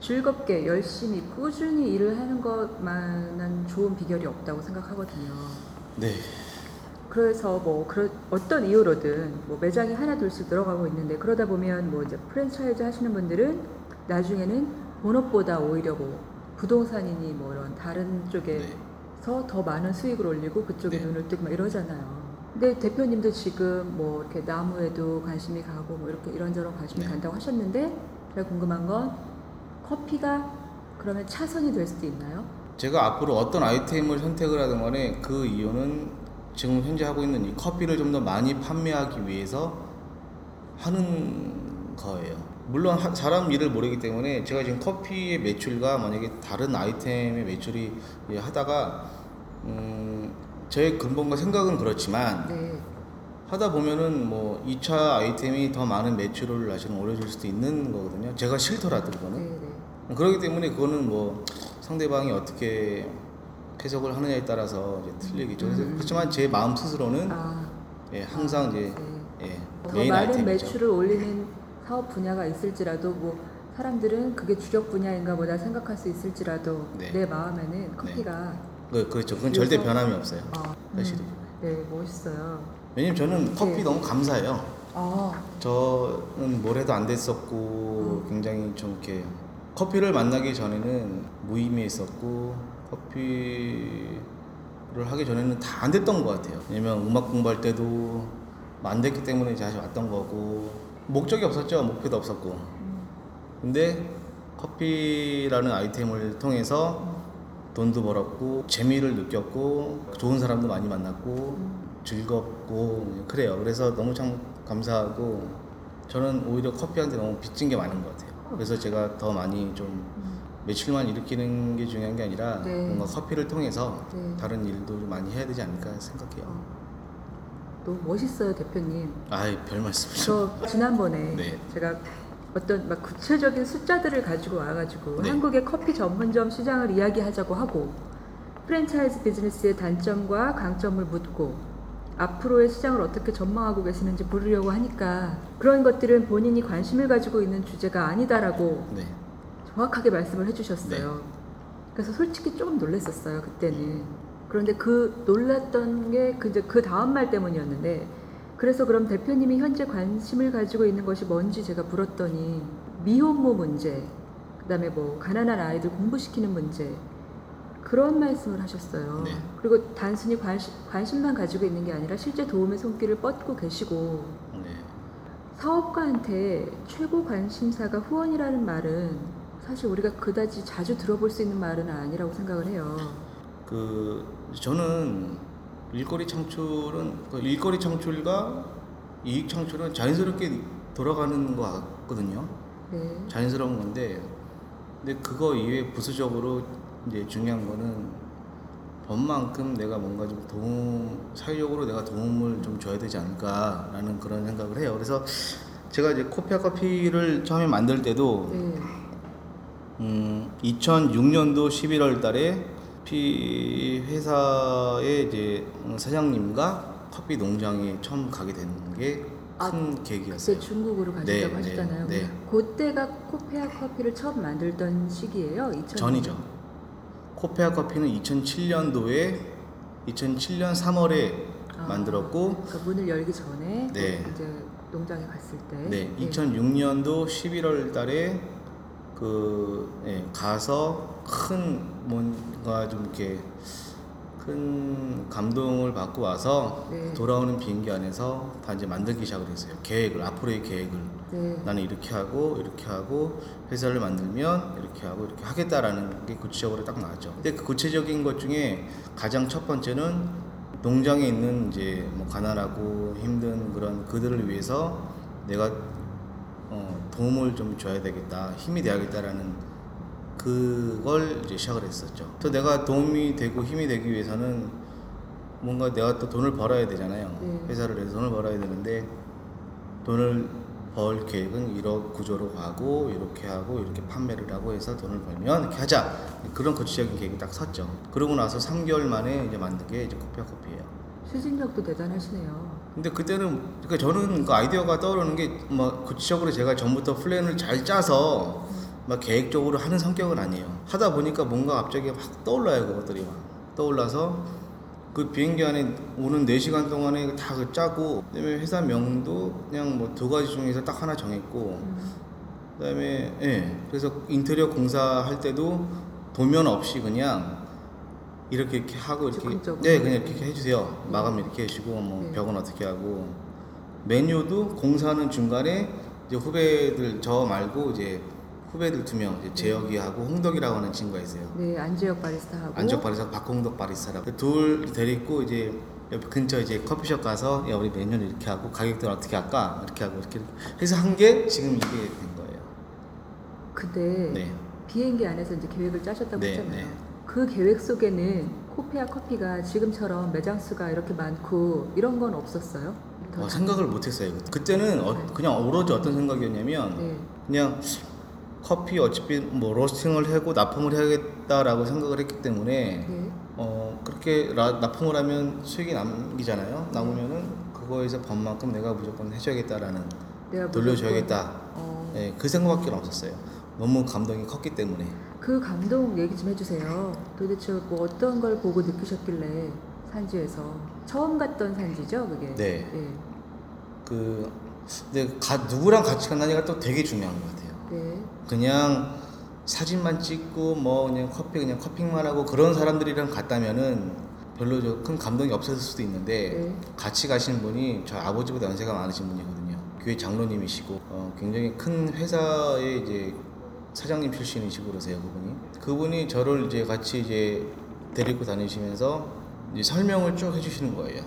즐겁게 열심히 꾸준히 일을 하는 것만한 좋은 비결이 없다고 생각하거든요. 네. 그래서 뭐 그런 어떤 이유로든 뭐 매장이 하나 둘씩 늘어가고 있는데 그러다 보면 뭐 이제 프랜차이즈 하시는 분들은 나중에는 본업보다 오히려 뭐 부동산이니 뭐 이런 다른 쪽에서 네. 더 많은 수익을 올리고 그쪽에 네. 눈을 뜨고 막 이러잖아요. 근데 대표님도 지금 뭐 이렇게 나무에도 관심이 가고 뭐 이렇게 이런저런 관심이 네. 간다고 하셨는데 제가 궁금한 건 커피가 그러면 차선이 될 수도 있나요? 제가 앞으로 어떤 아이템을 선택을 하든 간에 그 이유는 지금 현재 하고 있는 이 커피를 좀 더 많이 판매하기 위해서 하는 거예요. 물론 하- 사람 일을 모르기 때문에 제가 지금 커피의 매출과 만약에 다른 아이템의 매출이 예, 하다가 음, 제 근본과 생각은 그렇지만 네. 하다 보면은 뭐 2차 아이템이 더 많은 매출을 사실은 올려줄 수도 있는 거거든요. 제가 싫더라도 네, 그거는. 네. 그렇기 때문에 그거는 뭐 상대방이 어떻게 해석을 하느냐에 따라서 이제 틀리겠죠. 음. 그렇지만 제 마음 스스로는 아, 예, 항상 이제 네. 예, 더 메인 많은 아이템이죠. 매출을 올리는 사업 분야가 있을지라도 뭐 사람들은 그게 주력 분야인가 보다 생각할 수 있을지라도 네. 내 마음에는 커피가 그, 그렇죠. 그건 절대 그래서- 변함이 없어요. 아, 사실은. 네, 멋있어요. 왜냐면 저는 커피 네. 너무 감사해요. 아, 저는 뭘 해도 안 됐었고 음. 굉장히 좀 이렇게 커피를 만나기 전에는 무의미했었고 커피를 하기 전에는 다 안 됐던 것 같아요. 왜냐면 음악 공부할 때도 뭐안 됐기 때문에 다시 왔던 거고 목적이 없었죠. 목표도 없었고. 음, 근데 커피라는 아이템을 통해서 돈도 벌었고 재미를 느꼈고 좋은 사람도 많이 만났고 음. 즐겁고 그래요. 그래서 너무 참 감사하고 저는 오히려 커피한테 너무 빚진 게 많은 것 같아요. 그래서 제가 더 많이 좀 음. 매출만 일으키는 게 중요한 게 아니라 네. 뭔가 커피를 통해서 네. 다른 일도 좀 많이 해야 되지 않을까 생각해요. 어. 너무 멋있어요, 대표님. 아이 별 말씀이죠. 저 지난번에 네. 제가 어떤 막 구체적인 숫자들을 가지고 와가지고 네. 한국의 커피 전문점 시장을 이야기하자고 하고 프랜차이즈 비즈니스의 단점과 강점을 묻고 앞으로의 시장을 어떻게 전망하고 계시는지 물으려고 하니까 그런 것들은 본인이 관심을 가지고 있는 주제가 아니다라고 네. 정확하게 말씀을 해주셨어요. 그래서 솔직히 조금 놀랐었어요 그때는. 그런데 그 놀랐던 게그 그 다음 말 때문이었는데 그래서 그럼 대표님이 현재 관심을 가지고 있는 것이 뭔지 제가 물었더니 미혼모 문제, 그다음에 뭐 가난한 아이들 공부시키는 문제 그런 말씀을 하셨어요. 네. 그리고 단순히 관심, 관심만 가지고 있는 게 아니라 실제 도움의 손길을 뻗고 계시고 네. 사업가한테 최고 관심사가 후원이라는 말은 사실 우리가 그다지 자주 들어볼 수 있는 말은 아니라고 생각을 해요. 그 저는 일거리 창출은 그 일거리 창출과 이익 창출은 자연스럽게 돌아가는 것 같거든요. 네. 자연스러운 건데 근데 그거 이외에 부수적으로 이제 중요한 거는 법만큼 내가 뭔가 좀 도움 사회적으로 내가 도움을 좀 줘야 되지 않을까라는 그런 생각을 해요. 그래서 제가 이제 코피아 커피를 처음에 만들 때도 네. 음, 2006년도 11월 달에 피 회사의 이제 사장님과 커피 농장에 처음 가게 된게큰 그때 계기였어요. 중국으로 가신다고 네, 하셨잖아요. 네, 네. 그때가 코페아 커피를 처음 만들던 시기예요. 2000년. 전이죠. 코페아 커피는 2007년도에 2007년 3월에 아, 만들었고 그러니까 문을 열기 전에 네. 이제 농장에 갔을 때. 네, 2006년도 11월 달에 그 예, 가서 큰 뭔가 좀 이렇게 큰 감동을 받고 와서 네. 돌아오는 비행기 안에서 다 이제 만들기 시작을 했어요. 계획을 앞으로의 계획을 네. 나는 이렇게 하고 이렇게 하고 회사를 만들면 이렇게 하고 이렇게 하겠다라는 게 구체적으로 딱 나왔죠. 근데 그 구체적인 것 중에 가장 첫 번째는 농장에 있는 이제 뭐 가난하고 힘든 그런 그들을 위해서 내가 어, 도움을 좀 줘야 되겠다, 힘이 돼야겠다라는 그걸 이제 시작을 했었죠. 또 내가 도움이 되고 힘이 되기 위해서는 뭔가 내가 또 돈을 벌어야 되잖아요. 네. 회사를 해서 돈을 벌어야 되는데 돈을 벌 계획은 이런 구조로 가고 이렇게 하고 이렇게 판매를 하고 해서 돈을 벌면 이렇게 하자 그런 구체적인 계획이 딱 섰죠. 그러고 나서 3개월 만에 이제 만든 게 이제 코피아 커피예요. 추진력도 대단하시네요. 근데 그때는 그러니까 저는 그 아이디어가 떠오르는 게 뭐 구체적으로 제가 전부터 플랜을 잘 짜서 막 계획적으로 하는 성격은 아니에요. 하다 보니까 뭔가 갑자기 막 떠올라요 그것들이 막 떠올라서 그 비행기 안에 오는 4시간 동안에 다그 짜고 그다음에 회사 명도 그냥 뭐 두 가지 중에서 딱 하나 정했고 음. 그다음에 예 그래서 인테리어 공사할 때도 도면 없이 그냥 이렇게 이렇게 하고 이렇게 즉흥적으로. 네 그냥 이렇게 해주세요. 마감 이렇게 해주고 뭐 네. 벽은 어떻게 하고. 메뉴도 공사하는 중간에 이제 후배들 저 말고 이제 후배들 두명 재혁이 하고 홍덕이라고 하는 친구가 있어요. 네, 안재혁 바리스타하고. 안적 바리스타 박홍덕 바리스타라고. 둘 데리고 이제 옆 근처 이제 커피숍 가서 야 우리 메뉴는 이렇게 하고 가격대는 어떻게 할까? 이렇게 하고 이렇게 해서 한 게 지금 이게 된 거예요. 근데 네. 비행기 안에서 이제 계획을 짜셨다고 네, 했잖아요. 네. 그 계획 속에는 코페아 커피가 지금처럼 매장 수가 이렇게 많고 이런 건 없었어요? 더 어, 생각을 못했어요 그때는 어, 그냥 오로지 어떤 생각이었냐면 네. 그냥 커피 어차피 뭐 로스팅을 하고 납품을 해야겠다라고 생각을 했기 때문에 네. 어 그렇게 라- 납품을 하면 수익이 남기잖아요. 남으면은 그거에서 번만큼 내가 무조건 해줘야겠다라는 내가 돌려줘야겠다. 어, 네, 그 생각밖에 없었어요. 너무 감동이 컸기 때문에. 그 감동 얘기 좀 해주세요. 도대체 뭐 어떤 걸 보고 느끼셨길래 산지에서 처음 갔던 산지죠, 그게? 네. 네. 그 근데 가, 누구랑 같이 갔느냐가 또 되게 중요한 것 같아요. 네. 그냥 사진만 찍고 뭐 그냥 커피 그냥 커핑만 하고 그런 사람들이랑 갔다면은 별로 저큰 감동이 없었을 수도 있는데 네. 같이 가신 분이 저희 아버지보다 연세가 많으신 분이거든요. 교회 장로님이시고 어, 굉장히 큰 회사의 이제 사장님 출신이시고 그러세요 그분이. 그분이 저를 이제 같이 이제 데리고 다니시면서 이제 설명을 쭉 해주시는 거예요.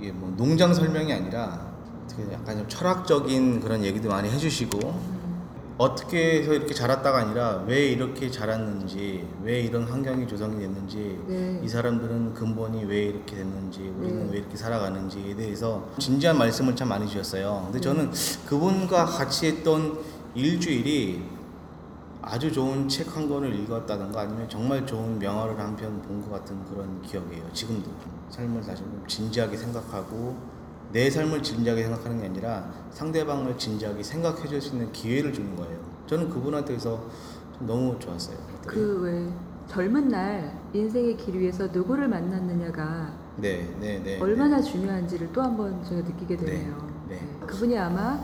이게 뭐 농장 설명이 아니라 어떻게 약간 좀 철학적인 그런 얘기도 많이 해주시고 음, 어떻게 해서 이렇게 자랐다가 아니라 왜 이렇게 자랐는지 왜 이런 환경이 조성이 됐는지 네. 이 사람들은 근본이 왜 이렇게 됐는지 우리는 네. 왜 이렇게 살아가는지에 대해서 진지한 말씀을 참 많이 주셨어요. 근데 네. 저는 그분과 같이 했던 일주일이 아주 좋은 책 한 권을 읽었다든가 아니면 정말 좋은 명화를 한 편 본 것 같은 그런 기억이에요. 지금도 삶을 다시 좀 진지하게 생각하고 내 삶을 진지하게 생각하는 게 아니라 상대방을 진지하게 생각해 줄 수 있는 기회를 주는 거예요. 저는 그분한테서 좀 너무 좋았어요. 그 왜 젊은 날 인생의 길 위에서 누구를 만났느냐가 네, 네, 네. 얼마나 중요한지를 또 한 번 제가 느끼게 되네요. 네, 네. 그분이 아마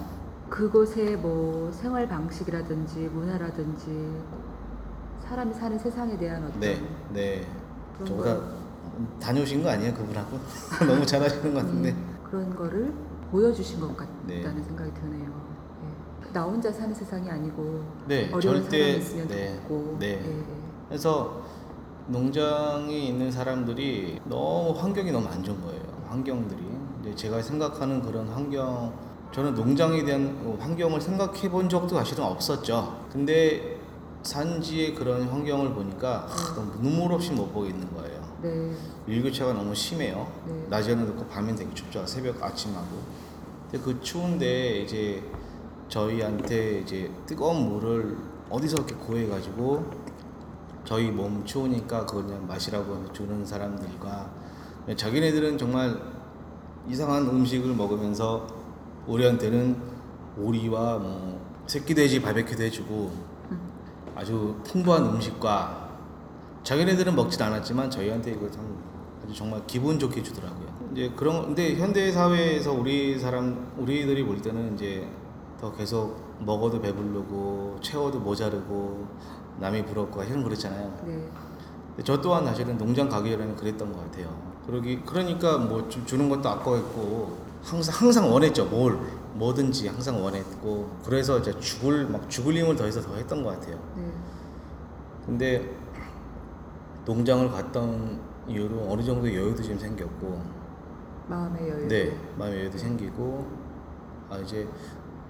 그곳의 뭐 생활 방식이라든지 문화라든지 사람이 사는 세상에 대한 어떤 네, 네. 저보다 걸, 다녀오신 거 아니에요, 그분하고? 너무 잘하시는 것 같은데. 음, 그런 거를 보여주신 것 같다는 네. 생각이 드네요. 예. 나 혼자 사는 세상이 아니고 네, 어려운 절대- 사람이 있으면 네, 돕고 네. 예, 예. 그래서 농장에 있는 사람들이 너무 환경이 너무 안 좋은 거예요. 환경들이. 제가 생각하는 그런 환경, 저는 농장에 대한 환경을 생각해 본 적도 사실은 없었죠. 근데 산지의 그런 환경을 보니까 하, 너무 눈물 없이 못 보겠는 거예요. 네, 일교차가 너무 심해요. 네. 낮에는 덥고 밤엔 되게 춥죠. 새벽 아침하고. 근데 그 추운데 이제 저희한테 이제 뜨거운 물을 어디서 이렇게 구해가지고 저희 몸 추우니까 그걸 그냥 마시라고 주는 사람들과 자기네들은 정말 이상한 음식을 먹으면서 우리한테는 오리와 뭐 새끼 돼지 바베큐도 해주고 아주 풍부한 음식과 자기네들은 먹진 않았지만 저희한테 이거 참 아주 정말 기분 좋게 주더라고요. 이제 그런 근데 현대 사회에서 우리 사람 우리들이 볼 때는 이제 더 계속 먹어도 배부르고 채워도 모자르고 남이 부럽고 이런 그랬잖아요. 네. 저 또한 사실은 농장 가기 전에는 그랬던 것 같아요. 그러기 그러니까 뭐 주, 주는 것도 아까웠고 항상 항상 원했죠. 뭘 뭐든지 항상 원했고 그래서 이제 죽을 막 죽을 힘을 더해서 더 했던 것 같아요. 네. 근데 농장을 갔던 이후로 어느 정도 여유도 좀 생겼고 마음의 여유. 네 마음의 여유도 생기고 아 이제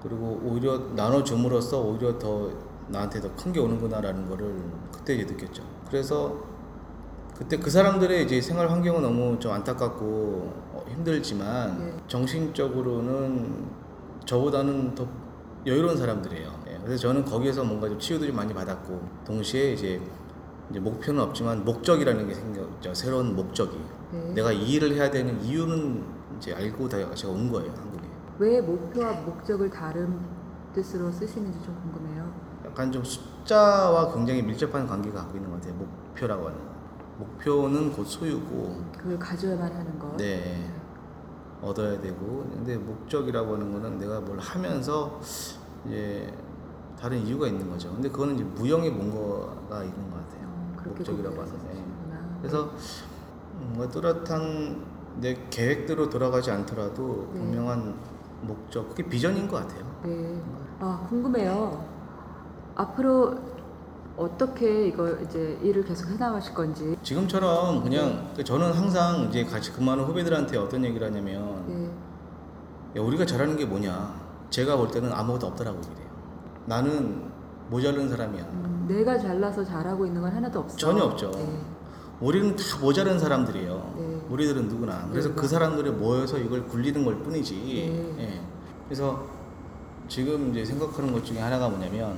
그리고 오히려 나눠 줌으로써 오히려 더 나한테 더 큰 게 오는구나라는 거를 그때 이제 느꼈죠 그래서 그때 그 사람들의 이제 생활 환경은 너무 좀 안타깝고 어, 힘들지만 네. 정신적으로는 저보다는 더 여유로운 사람들이에요. 예, 그래서 저는 거기에서 뭔가 좀 치유도 좀 많이 받았고 동시에 이제 이제 목표는 없지만 목적이라는 게 생겼죠. 새로운 목적이. 네. 내가 이 일을 해야 되는 이유는 이제 알고 다 제가 온 거예요 한국에. 왜 목표와 목적을 다른 뜻으로 쓰시는지 좀 궁금해요. 약간 좀 숫자와 굉장히 밀접한 관계가 갖고 있는 것 같아요. 목표라고 하는 거. 목표는 곧 소유고, 그걸 가져야만 하는 것. 네 얻어야 되고, 근데 목적이라고 하는 거는 내가 뭘 하면서 이제 다른 이유가 있는 거죠. 근데 그거는 이제 무형의 뭔가가 있는 것 같아요. 어, 목적이라고 하는 게. 있으시구나. 그래서 뭔가 뚜렷한 내 계획대로 돌아가지 않더라도 네. 분명한 목적, 그게 비전인 것 같아요. 네. 아, 궁금해요. 앞으로 어떻게 이거 이제 일을 계속 해나가실 건지. 지금처럼 그냥 저는 항상 이제 같이 근무하는 후배들한테 어떤 얘기를 하냐면 네. 야, 우리가 잘하는 게 뭐냐? 제가 볼 때는 아무것도 없더라고 그래요. 나는 모자른 사람이야. 음, 내가 잘나서 잘하고 있는 건 하나도 없어. 전혀 없죠. 네. 우리는 다 모자란 사람들이에요. 네. 우리들은 누구나. 그래서 네, 그. 사람들이 모여서 이걸 굴리는 걸 뿐이지. 네. 예. 그래서 지금 이제 생각하는 것 중에 하나가 뭐냐면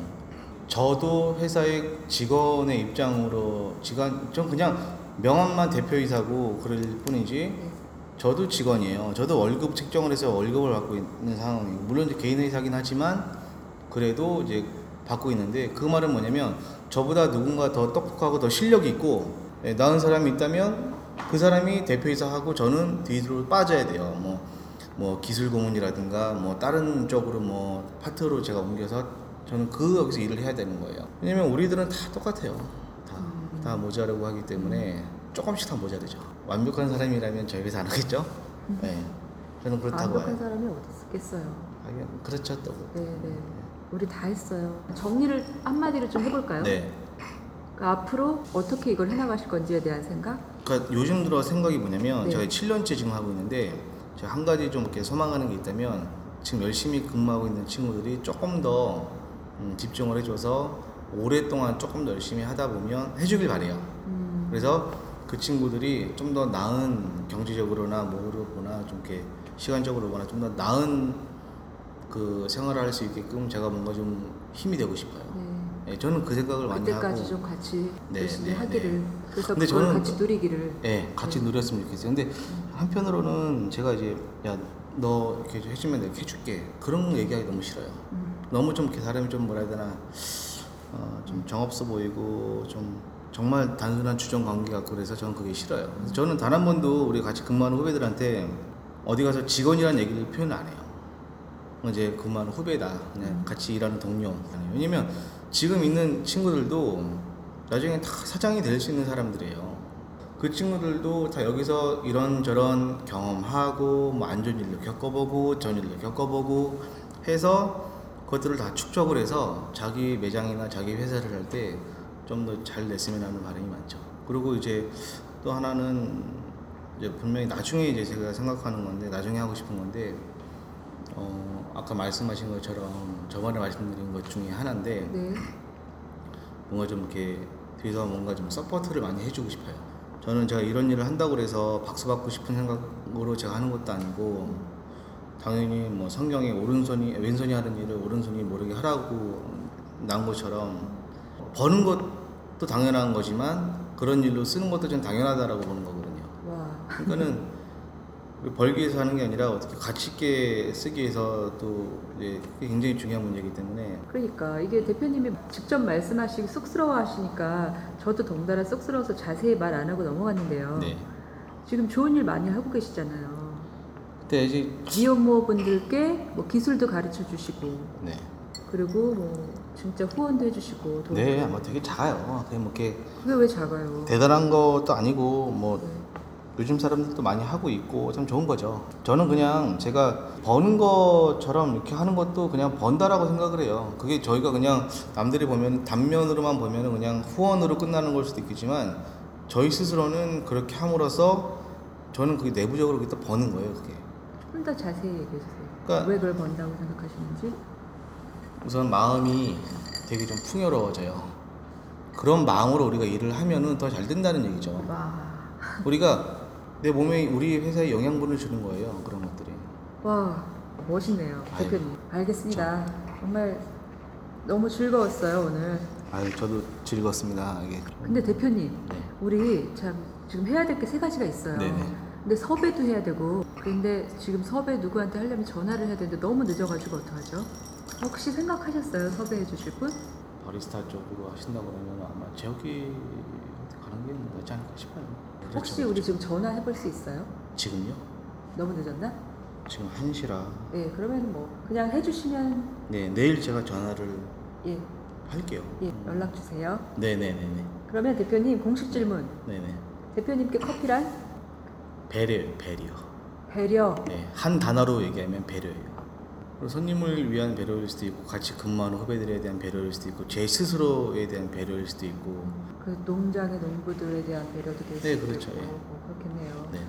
저도 회사의 직원의 입장으로 직원 좀 그냥 명함만 대표이사고 그럴 뿐이지 네. 저도 직원이에요. 저도 월급 책정을 해서 월급을 받고 있는 상황이에요. 물론 이제 개인 회사긴 하지만 그래도 이제 받고 있는데 그 말은 뭐냐면 저보다 누군가 더 똑똑하고 더 실력이 있고 예, 나은 사람이 있다면 그 사람이 대표이사 하고 저는 뒤로 빠져야 돼요. 뭐, 뭐 기술 고문이라든가 뭐 다른 쪽으로 뭐 파트로 제가 옮겨서 저는 그 여기서 일을 해야 되는 거예요. 왜냐면 우리들은 다 똑같아요. 다, 다 모자라고 하기 때문에 조금씩 다 모자르죠. 완벽한 사람이라면 저희 회사 안 하겠죠? 네. 저는 그렇다고 완벽한 해요. 사람이 어디 있겠어요. 하긴 그렇죠 또. 네, 네. 우리 다 했어요. 정리를 한마디로 좀 해볼까요? 네. 그러니까 앞으로 어떻게 이걸 해나가실 건지에 대한 생각? 그러니까 요즘 들어 생각이 뭐냐면 네. 제가 7년째 지금 하고 있는데 제가 한 가지 좀 이렇게 소망하는 게 있다면 지금 열심히 근무하고 있는 친구들이 조금 더 음, 집중을 해줘서 오랫동안 조금 더 열심히 하다 보면 해주길 바래요. 음, 그래서 그 친구들이 좀 더 나은 경제적으로나 뭐로 보나 좀 이렇게 시간적으로 보나 좀 더 나은 그 생활을 할 수 있게끔 제가 뭔가 좀 힘이 되고 싶어요. 네. 예, 저는 그 생각을 많이 그때까지 하고 좀 같이 네, 열심히 네, 하기를 네. 그래서 근데 저는 같이 누리기를 예, 같이 네. 누렸으면 좋겠어요. 근데 한편으로는 제가 이제 야 너 이렇게 좀 해주면 내가 해줄게 그런 거 얘기하기 너무 싫어요. 음, 너무 좀 이렇게 사람이 좀 뭐라 해야 되나 어, 좀 정없어 보이고 좀 정말 단순한 주정 관계 같고 그래서 저는 그게 싫어요. 그래서 저는 단 한 번도 우리 같이 근무하는 후배들한테 어디 가서 직원이라는 얘기를 표현 안 해요. 이제 근무하는 후배다, 그냥 같이 일하는 동료. 왜냐면 지금 있는 친구들도 나중에 다 사장이 될 수 있는 사람들이에요. 그 친구들도 다 여기서 이런저런 경험하고 뭐 안 좋은 일도 겪어보고 좋은 일도 겪어보고 해서 그것들을 다 축적을 해서 자기 매장이나 자기 회사를 할 때 좀 더 잘 냈으면 하는 바람이 많죠. 그리고 이제 또 하나는 이제 분명히 나중에 이제 제가 생각하는 건데 나중에 하고 싶은 건데 어 아까 말씀하신 것처럼 저번에 말씀드린 것 중에 하나인데 네. 뭔가 좀 이렇게 뒤에서 뭔가 좀 support를 많이 해주고 싶어요. 저는 제가 이런 일을 한다고 해서 박수 받고 싶은 생각으로 제가 하는 것도 아니고 당연히 뭐 성경에 오른손이 왼손이 하는 일을 오른손이 모르게 하라고 나온 것처럼 버는 것도 당연한 거지만 그런 일로 쓰는 것도 좀 당연하다라고 보는 거거든요. 와. 그러니까는 벌기 위해서 하는 게 아니라 어떻게 가치 있게 쓰기 위해서 또 이제 굉장히 중요한 문제이기 때문에 그러니까 이게 대표님이 직접 말씀하시기 쑥스러워 하시니까 저도 덩달아 쑥스러워서 자세히 말 안 하고 넘어갔는데요. 네. 지금 좋은 일 많이 하고 계시잖아요. 그때 이제 미혼모분들께 뭐 기술도 가르쳐 주시고 네. 그리고 뭐 진짜 후원도 해주시고 돈 네, 아마 되게 작아요. 그냥 뭐 이렇게 그게 왜 작아요? 대단한 것도 아니고 뭐 네. 요즘 사람들도 많이 하고 있고 참 좋은 거죠. 저는 그냥 제가 버는 것처럼 이렇게 하는 것도 그냥 번다라고 생각을 해요. 그게 저희가 그냥 남들이 보면 단면으로만 보면 그냥 후원으로 끝나는 걸 수도 있겠지만 저희 스스로는 그렇게 함으로써 저는 그게 내부적으로 그게 또 버는 거예요. 그게 좀 더 자세히 얘기해 주세요. 그러니까- 왜 그걸 번다고 생각하시는지? 우선 마음이 되게 좀 풍요로워져요. 그런 마음으로 우리가 일을 하면은 더 잘 된다는 얘기죠. 와, 우리가 내 몸에 우리 회사에 영양분을 주는 거예요. 그런 것들이. 와 멋있네요. 대표님. 알겠습니다. 정말 너무 즐거웠어요 오늘. 아유, 저도 즐겁습니다. 이게. 근데 대표님, 네. 우리 참 지금 해야 될 게 세 가지가 있어요. 네네. 근데 섭외도 해야 되고, 근데 지금 섭외 누구한테 하려면 전화를 해야 되는데 너무 늦어가지고 어떡하죠? 혹시 생각하셨어요? 섭외해 주실 분? 바리스타 쪽으로 하신다고 그러면 아마 저기 가는 게 낫지 않을까 싶어요. 혹시 그렇죠. 우리 지금 전화 해 볼 수 있어요? 지금요? 너무 늦었나? 지금 1시라. 예, 그러면 뭐 그냥 해주시면 네, 내일 제가 전화를 예, 할게요. 예 연락 주세요. 네, 네, 네, 네. 그러면 대표님 공식 질문 네, 네. 대표님께 커피란 배려, 배려. 배려. 네, 한 단어로 얘기하면 배려예요. 그리고 손님을 위한 배려일 수도 있고 같이 근무하는 후배들에 대한 배려일 수도 있고 제 스스로에 대한 배려일 수도 있고 그 농장의 농부들에 대한 배려도 될 네, 수도 그렇죠. 있고 예. 뭐 그렇겠네요. 네,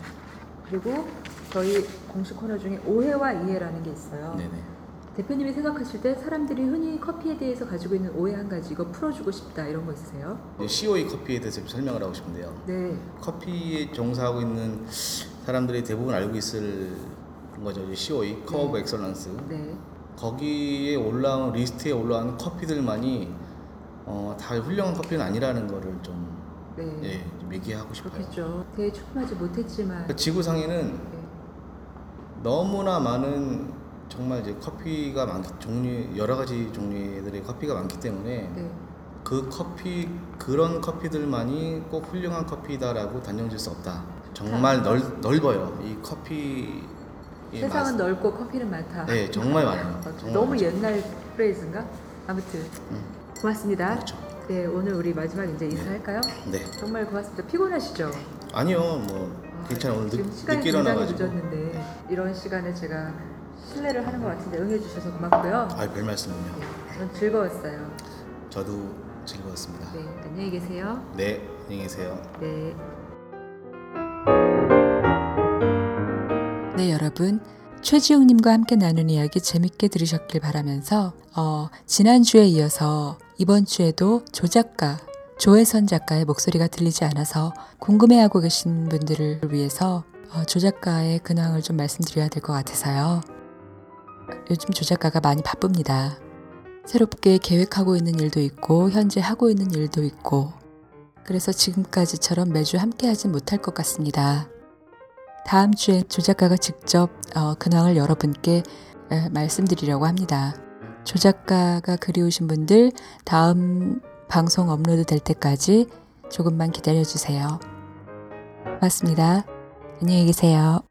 그리고 저희 공식 코너 중에 오해와 이해라는 게 있어요. 네네. 대표님이 생각하실 때 사람들이 흔히 커피에 대해서 가지고 있는 오해 한 가지 이거 풀어주고 싶다 이런 거 있으세요? COE 커피에 대해서 좀 설명을 하고 싶은데요. 네. 커피에 종사하고 있는 사람들이 대부분 알고 있을 거죠. COE, Cup of Excellence. 네. 거기에 올라온 리스트에 올라온 커피들만이 어, 다 훌륭한 커피는 아니라는 거를 좀, 네. 예, 좀 얘기하고 싶어요. 그렇겠죠. 되게 출품하지 못했지만 그러니까 지구상에는 네. 너무나 많은 정말 이제 커피가 많기 종류 여러 가지 종류들의 커피가 많기 때문에 네. 그 커피 그런 커피들만이 꼭 훌륭한 커피다라고 단정질 수 없다. 정말 넓, 넓어요. 이 커피 세상은 넓고 커피는 많다. 네, 정말 많아요. 어, 정말 너무 많죠. 옛날 프레이즈인가? 아무튼 음, 고맙습니다. 그렇죠. 네, 오늘 우리 마지막 이제 인사할까요? 네. 정말 고맙습니다. 피곤하시죠? 아니요, 뭐 아, 괜찮아요. 오늘 늦, 시간이 늦게 일어나가지고. 늦었는데 이런 시간에 제가 실례를 하는 것 같은데 응해주셔서 고맙고요. 아, 별 말씀은요. 전 즐거웠어요. 저도 즐거웠습니다. 네, 안녕히 계세요. 네, 안녕히 계세요. 네. 네, 여러분. 최지웅님과 함께 나눈 이야기 재밌게 들으셨길 바라면서, 어, 지난주에 이어서 이번 주에도 조 작가, 조혜선 작가의 목소리가 들리지 않아서 궁금해하고 계신 분들을 위해서 어, 조 작가의 근황을 좀 말씀드려야 될 것 같아서요. 요즘 조 작가가 많이 바쁩니다. 새롭게 계획하고 있는 일도 있고, 현재 하고 있는 일도 있고, 그래서 지금까지처럼 매주 함께 하진 못할 것 같습니다. 다음 주에 조 작가가 직접 어, 근황을 여러분께 에, 말씀드리려고 합니다. 조 작가가 그리우신 분들 다음 방송 업로드 될 때까지 조금만 기다려 주세요. 고맙습니다. 안녕히 계세요.